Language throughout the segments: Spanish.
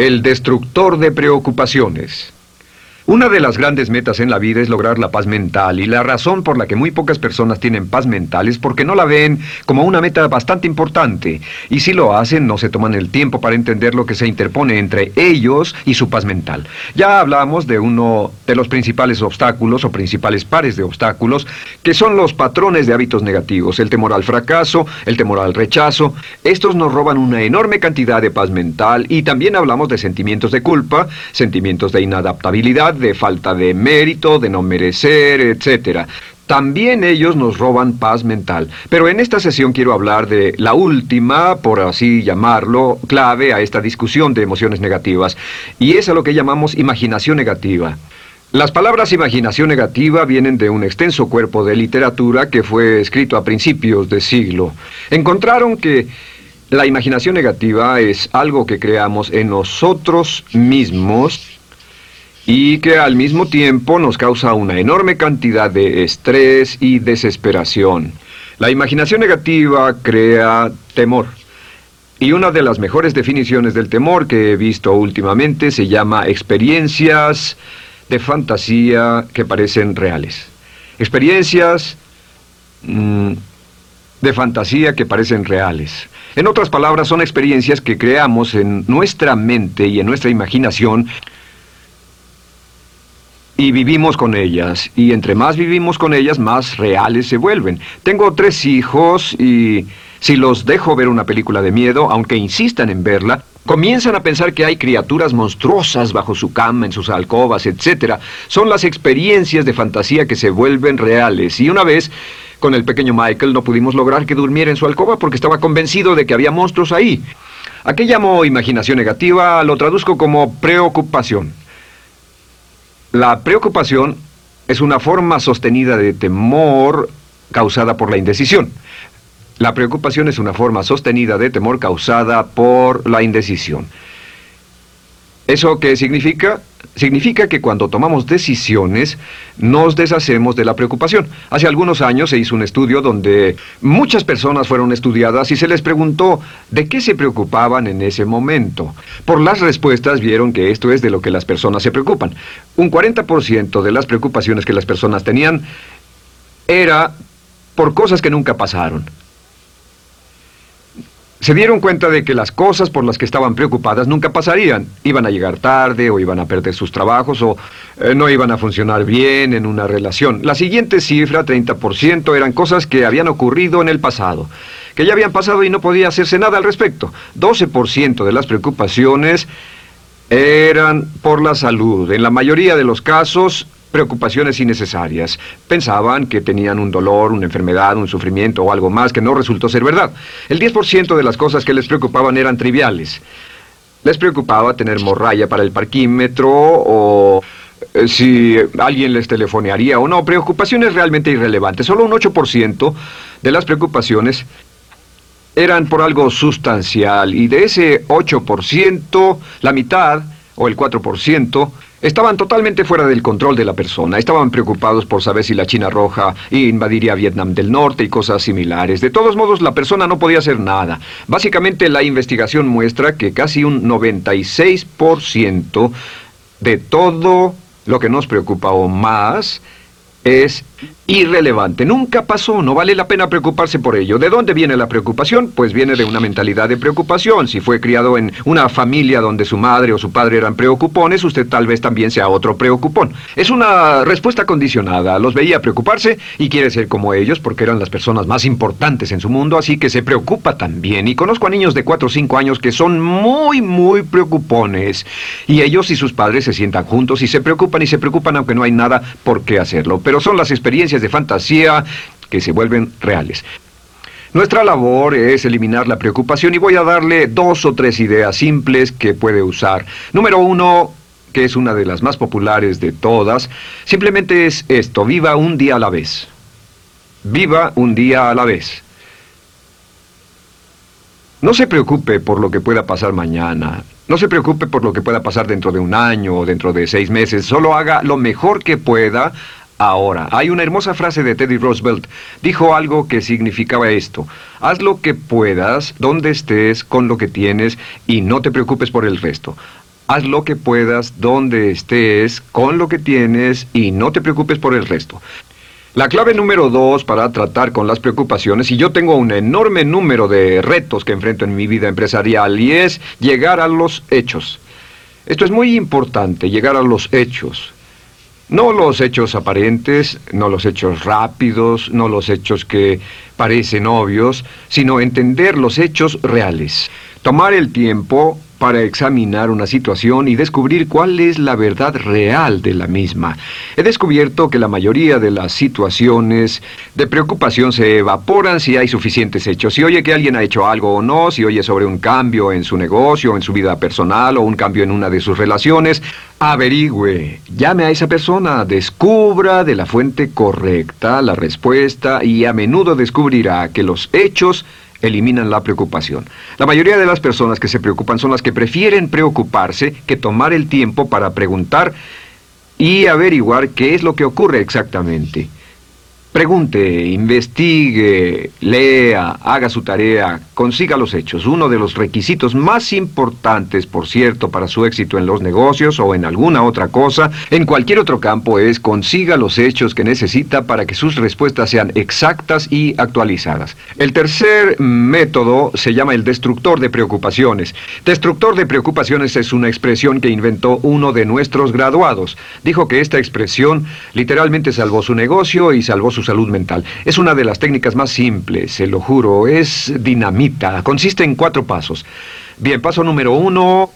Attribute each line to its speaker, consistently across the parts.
Speaker 1: El destructor de preocupaciones. Una de las grandes metas en la vida es lograr la paz mental y la razón por la que muy pocas personas tienen paz mental es porque no la ven como una meta bastante importante y si lo hacen no se toman el tiempo para entender lo que se interpone entre ellos y su paz mental. Ya hablamos de uno de los principales obstáculos o principales pares de obstáculos que son los patrones de hábitos negativos, el temor al fracaso, el temor al rechazo. Estos nos roban una enorme cantidad de paz mental y también hablamos de sentimientos de culpa, sentimientos de inadaptabilidad, de falta de mérito, de no merecer, etc. También ellos nos roban paz mental. Pero en esta sesión quiero hablar de la última, por así llamarlo, clave a esta discusión de emociones negativas, y es a lo que llamamos imaginación negativa. Las palabras imaginación negativa vienen de un extenso cuerpo de literatura que fue escrito a principios de siglo. Encontraron que la imaginación negativa es algo que creamos en nosotros mismos y que al mismo tiempo nos causa una enorme cantidad de estrés y desesperación. La imaginación negativa crea temor. Y una de las mejores definiciones del temor que he visto últimamente se llama experiencias de fantasía que parecen reales. Experiencias mm, de fantasía que parecen reales. En otras palabras, son experiencias que creamos en nuestra mente y en nuestra imaginación y vivimos con ellas. Y entre más vivimos con ellas, más reales se vuelven. Tengo tres hijos y si los dejo ver una película de miedo, aunque insistan en verla, comienzan a pensar que hay criaturas monstruosas bajo su cama, en sus alcobas, etc. Son las experiencias de fantasía que se vuelven reales. Y una vez, con el pequeño Michael, no pudimos lograr que durmiera en su alcoba porque estaba convencido de que había monstruos ahí. ¿A qué llamo imaginación negativa? Lo traduzco como preocupación. La preocupación es una forma sostenida de temor causada por la indecisión. La preocupación es una forma sostenida de temor causada por la indecisión. ¿Eso qué significa? Significa que cuando tomamos decisiones nos deshacemos de la preocupación. Hace algunos años se hizo un estudio donde muchas personas fueron estudiadas y se les preguntó de qué se preocupaban en ese momento. Por las respuestas vieron que esto es de lo que las personas se preocupan. Un 40% de las preocupaciones que las personas tenían era por cosas que nunca pasaron se dieron cuenta de que las cosas por las que estaban preocupadas nunca pasarían. Iban a llegar tarde o iban a perder sus trabajos o eh, no iban a funcionar bien en una relación. La siguiente cifra, 30%, eran cosas que habían ocurrido en el pasado, que ya habían pasado y no podía hacerse nada al respecto. 12% de las preocupaciones eran por la salud. En la mayoría de los casos preocupaciones innecesarias. Pensaban que tenían un dolor, una enfermedad, un sufrimiento o algo más que no resultó ser verdad. El 10% de las cosas que les preocupaban eran triviales. Les preocupaba tener morralla para el parquímetro o eh, si alguien les telefonearía o no. Preocupaciones realmente irrelevantes. Solo un 8% de las preocupaciones eran por algo sustancial y de ese 8%, la mitad o el 4% Estaban totalmente fuera del control de la persona. Estaban preocupados por saber si la China Roja invadiría Vietnam del Norte y cosas similares. De todos modos, la persona no podía hacer nada. Básicamente, la investigación muestra que casi un 96% de todo lo que nos preocupa o más es irrelevante. Nunca pasó, no vale la pena preocuparse por ello. ¿De dónde viene la preocupación? Pues viene de una mentalidad de preocupación. Si fue criado en una familia donde su madre o su padre eran preocupones, usted tal vez también sea otro preocupón. Es una respuesta condicionada. Los veía preocuparse y quiere ser como ellos porque eran las personas más importantes en su mundo, así que se preocupa también. Y conozco a niños de 4 o 5 años que son muy, muy preocupones. Y ellos y sus padres se sientan juntos y se preocupan y se preocupan aunque no hay nada por qué hacerlo. Pero son las experiencias de fantasía que se vuelven reales. Nuestra labor es eliminar la preocupación y voy a darle dos o tres ideas simples que puede usar. Número uno, que es una de las más populares de todas, simplemente es esto, viva un día a la vez. Viva un día a la vez. No se preocupe por lo que pueda pasar mañana. No se preocupe por lo que pueda pasar dentro de un año o dentro de seis meses. Solo haga lo mejor que pueda ahora. Hay una hermosa frase de Teddy Roosevelt. Dijo algo que significaba esto. Haz lo que puedas, donde estés, con lo que tienes, y no te preocupes por el resto. Haz lo que puedas, donde estés, con lo que tienes y no te preocupes por el resto. La clave número dos para tratar con las preocupaciones, y yo tengo un enorme número de retos que enfrento en mi vida empresarial, y es llegar a los hechos. Esto es muy importante, llegar a los hechos. No los hechos aparentes, no los hechos rápidos, no los hechos que parecen obvios, sino entender los hechos reales. Tomar el tiempo para examinar una situación y descubrir cuál es la verdad real de la misma. He descubierto que la mayoría de las situaciones de preocupación se evaporan si hay suficientes hechos. Si oye que alguien ha hecho algo o no, si oye sobre un cambio en su negocio, en su vida personal o un cambio en una de sus relaciones, averigüe, llame a esa persona, descubra de la fuente correcta la respuesta y a menudo descubrirá que los hechos eliminan la preocupación. La mayoría de las personas que se preocupan son las que prefieren preocuparse que tomar el tiempo para preguntar y averiguar qué es lo que ocurre exactamente. Pregunte, investigue, lea, haga su tarea, consiga los hechos. Uno de los requisitos más importantes, por cierto, para su éxito en los negocios o en alguna otra cosa, en cualquier otro campo, es consiga los hechos que necesita para que sus respuestas sean exactas y actualizadas. El tercer método se llama el destructor de preocupaciones. Destructor de preocupaciones es una expresión que inventó uno de nuestros graduados. Dijo que esta expresión literalmente salvó su negocio y salvó su salud mental. Es una de las técnicas más simples, se lo juro, es dinamita, consiste en cuatro pasos. Bien, paso número uno,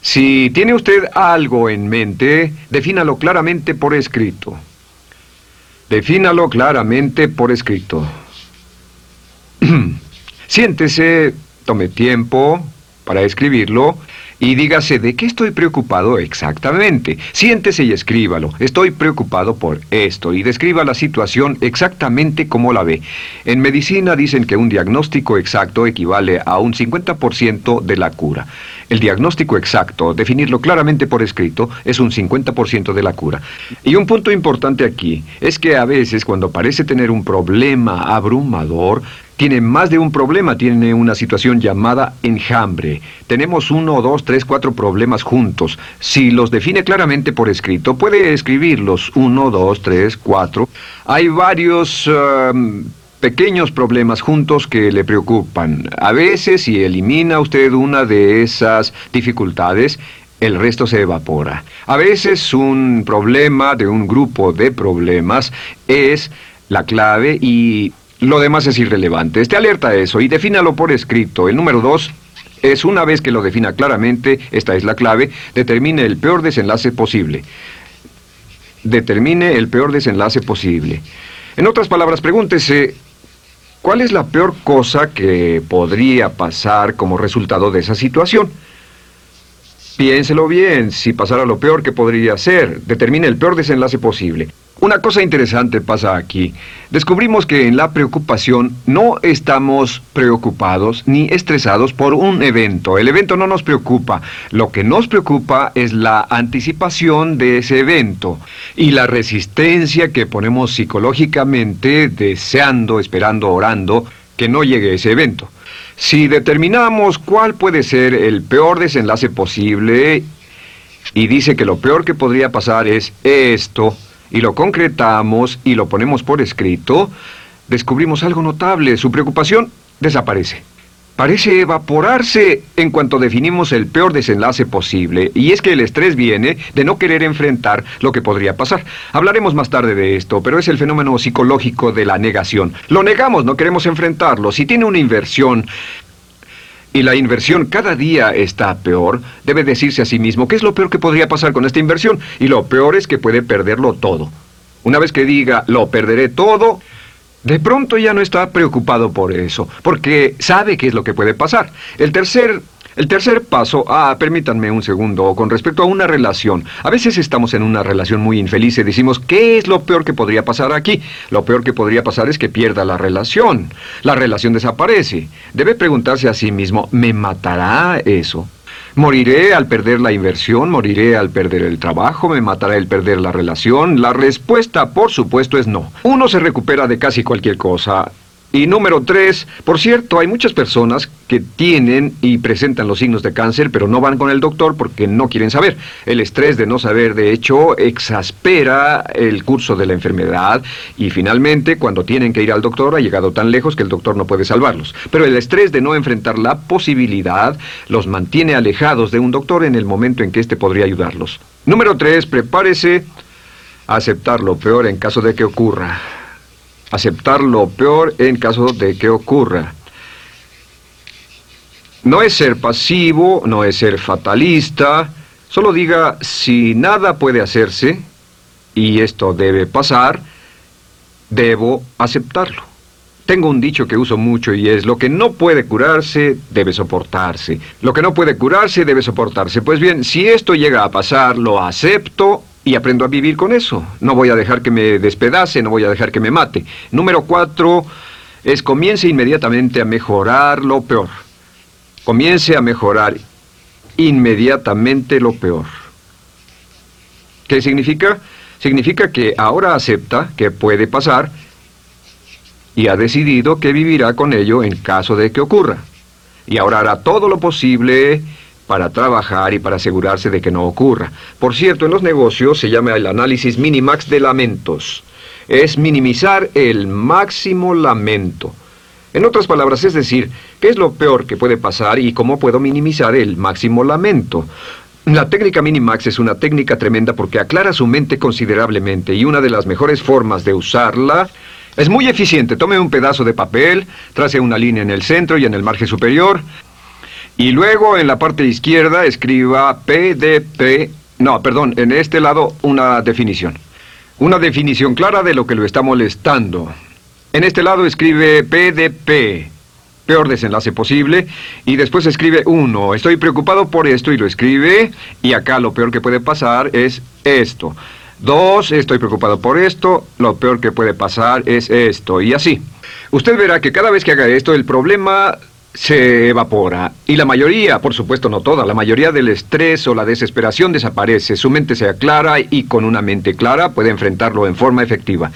Speaker 1: si tiene usted algo en mente, defínalo claramente por escrito. Defínalo claramente por escrito. Siéntese, tome tiempo para escribirlo y dígase de qué estoy preocupado exactamente. Siéntese y escríbalo. Estoy preocupado por esto y describa la situación exactamente como la ve. En medicina dicen que un diagnóstico exacto equivale a un 50% de la cura. El diagnóstico exacto, definirlo claramente por escrito, es un 50% de la cura. Y un punto importante aquí es que a veces cuando parece tener un problema abrumador, tiene más de un problema, tiene una situación llamada enjambre. Tenemos uno, dos, tres, cuatro problemas juntos. Si los define claramente por escrito, puede escribirlos. Uno, dos, tres, cuatro. Hay varios... Um, pequeños problemas juntos que le preocupan. A veces, si elimina usted una de esas dificultades, el resto se evapora. A veces un problema de un grupo de problemas es la clave y lo demás es irrelevante. Esté alerta a eso y defínalo por escrito. El número dos es una vez que lo defina claramente, esta es la clave, determine el peor desenlace posible. Determine el peor desenlace posible. En otras palabras, pregúntese, ¿cuál es la peor cosa que podría pasar como resultado de esa situación? Piénselo bien, si pasara lo peor que podría ser, determine el peor desenlace posible. Una cosa interesante pasa aquí. Descubrimos que en la preocupación no estamos preocupados ni estresados por un evento. El evento no nos preocupa. Lo que nos preocupa es la anticipación de ese evento y la resistencia que ponemos psicológicamente deseando, esperando, orando que no llegue ese evento. Si determinamos cuál puede ser el peor desenlace posible y dice que lo peor que podría pasar es esto, y lo concretamos y lo ponemos por escrito, descubrimos algo notable. Su preocupación desaparece. Parece evaporarse en cuanto definimos el peor desenlace posible, y es que el estrés viene de no querer enfrentar lo que podría pasar. Hablaremos más tarde de esto, pero es el fenómeno psicológico de la negación. Lo negamos, no queremos enfrentarlo. Si tiene una inversión y la inversión cada día está peor, debe decirse a sí mismo qué es lo peor que podría pasar con esta inversión. Y lo peor es que puede perderlo todo. Una vez que diga, lo perderé todo, de pronto ya no está preocupado por eso, porque sabe qué es lo que puede pasar. El tercer el tercer paso, ah, permítanme un segundo, con respecto a una relación. A veces estamos en una relación muy infeliz y decimos, ¿qué es lo peor que podría pasar aquí? Lo peor que podría pasar es que pierda la relación. La relación desaparece. Debe preguntarse a sí mismo, ¿me matará eso? ¿Moriré al perder la inversión? ¿Moriré al perder el trabajo? ¿Me matará el perder la relación? La respuesta, por supuesto, es no. Uno se recupera de casi cualquier cosa Y número tres, por cierto, hay muchas personas que tienen y presentan los signos de cáncer, pero no van con el doctor porque no quieren saber. El estrés de no saber, de hecho, exaspera el curso de la enfermedad y finalmente, cuando tienen que ir al doctor, ha llegado tan lejos que el doctor no puede salvarlos. Pero el estrés de no enfrentar la posibilidad los mantiene alejados de un doctor en el momento en que éste podría ayudarlos. Número tres, prepárese a aceptar lo peor en caso de que ocurra aceptar lo peor en caso de que ocurra. No es ser pasivo, no es ser fatalista, solo diga si nada puede hacerse, y esto debe pasar, debo aceptarlo. Tengo un dicho que uso mucho y es, lo que no puede curarse debe soportarse. Lo que no puede curarse debe soportarse. Pues bien, si esto llega a pasar, lo acepto y aprendo a vivir con eso. No voy a dejar que me despedace, no voy a dejar que me mate. Número cuatro es comience inmediatamente a mejorar lo peor. Comience a mejorar inmediatamente lo peor. ¿Qué significa? Significa que ahora acepta que puede pasar y ha decidido que vivirá con ello en caso de que ocurra. Y ahora hará todo lo posible para trabajar y para asegurarse de que no ocurra. Por cierto, en los negocios se llama el análisis minimax de lamentos. Es minimizar el máximo lamento. En otras palabras, es decir, ¿qué es lo peor que puede pasar y cómo puedo minimizar el máximo lamento? La técnica Minimax es una técnica tremenda porque aclara su mente considerablemente y una de las mejores formas de usarla es muy eficiente. Tome un pedazo de papel, trace una línea en el centro y en el margen superior, y luego en la parte izquierda escriba PDP, no, perdón, en este lado una definición. Una definición clara de lo que lo está molestando. En este lado escribe PDP, peor desenlace posible, y después escribe 1, estoy preocupado por esto y lo escribe, y acá lo peor que puede pasar es esto. 2, estoy preocupado por esto, lo peor que puede pasar es esto, y así. Usted verá que cada vez que haga esto, el problema se evapora y la mayoría, por supuesto no toda, la mayoría del estrés o la desesperación desaparece, su mente se aclara y con una mente clara puede enfrentarlo en forma efectiva.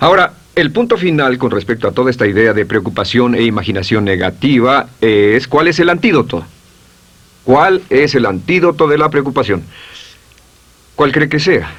Speaker 1: Ahora, el punto final con respecto a toda esta idea de preocupación e imaginación negativa es cuál es el antídoto. ¿Cuál es el antídoto de la preocupación? ¿Cuál cree que sea?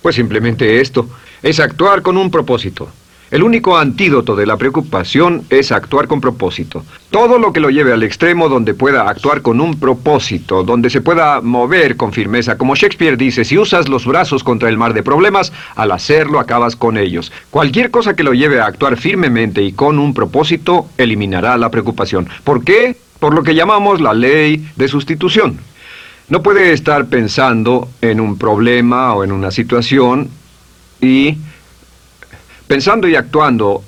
Speaker 1: Pues simplemente esto, es actuar con un propósito. El único antídoto de la preocupación es actuar con propósito. Todo lo que lo lleve al extremo donde pueda actuar con un propósito, donde se pueda mover con firmeza. Como Shakespeare dice, si usas los brazos contra el mar de problemas, al hacerlo acabas con ellos. Cualquier cosa que lo lleve a actuar firmemente y con un propósito, eliminará la preocupación. ¿Por qué? Por lo que llamamos la ley de sustitución. No puede estar pensando en un problema o en una situación y pensando y actuando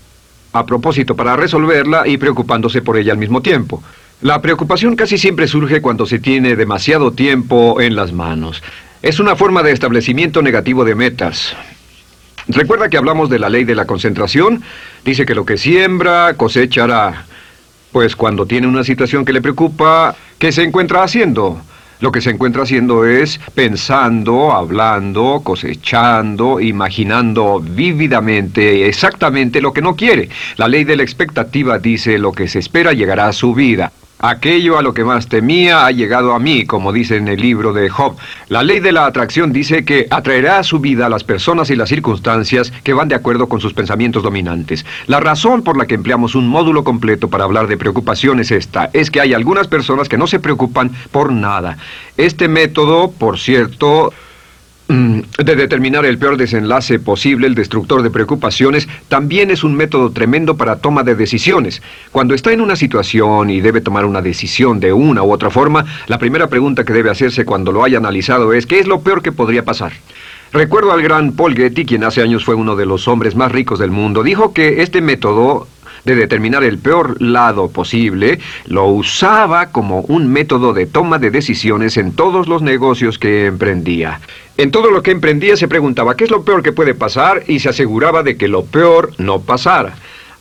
Speaker 1: a propósito para resolverla y preocupándose por ella al mismo tiempo. La preocupación casi siempre surge cuando se tiene demasiado tiempo en las manos. Es una forma de establecimiento negativo de metas. Recuerda que hablamos de la ley de la concentración. Dice que lo que siembra cosechará. Pues cuando tiene una situación que le preocupa, ¿qué se encuentra haciendo? Lo que se encuentra haciendo es pensando, hablando, cosechando, imaginando vívidamente exactamente lo que no quiere. La ley de la expectativa dice lo que se espera llegará a su vida. Aquello a lo que más temía ha llegado a mí, como dice en el libro de Job. La ley de la atracción dice que atraerá a su vida a las personas y las circunstancias que van de acuerdo con sus pensamientos dominantes. La razón por la que empleamos un módulo completo para hablar de preocupación es esta, es que hay algunas personas que no se preocupan por nada. Este método, por cierto, de determinar el peor desenlace posible, el destructor de preocupaciones, también es un método tremendo para toma de decisiones. Cuando está en una situación y debe tomar una decisión de una u otra forma, la primera pregunta que debe hacerse cuando lo haya analizado es ¿qué es lo peor que podría pasar? Recuerdo al gran Paul Getty, quien hace años fue uno de los hombres más ricos del mundo, dijo que este método de determinar el peor lado posible, lo usaba como un método de toma de decisiones en todos los negocios que emprendía. En todo lo que emprendía se preguntaba qué es lo peor que puede pasar y se aseguraba de que lo peor no pasara.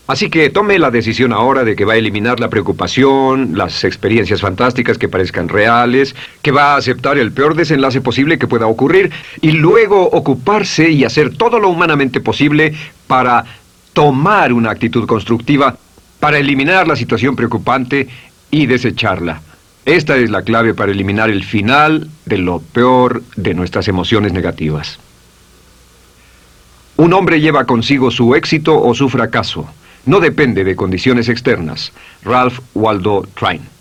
Speaker 1: Así que tome la decisión ahora de que va a eliminar la preocupación, las experiencias fantásticas que parezcan reales, que va a aceptar el peor desenlace posible que pueda ocurrir y luego ocuparse y hacer todo lo humanamente posible para tomar una actitud constructiva para eliminar la situación preocupante y desecharla. Esta es la clave para eliminar el final de lo peor de nuestras emociones negativas. Un hombre lleva consigo su éxito o su fracaso. No depende de condiciones externas. Ralph Waldo Trine.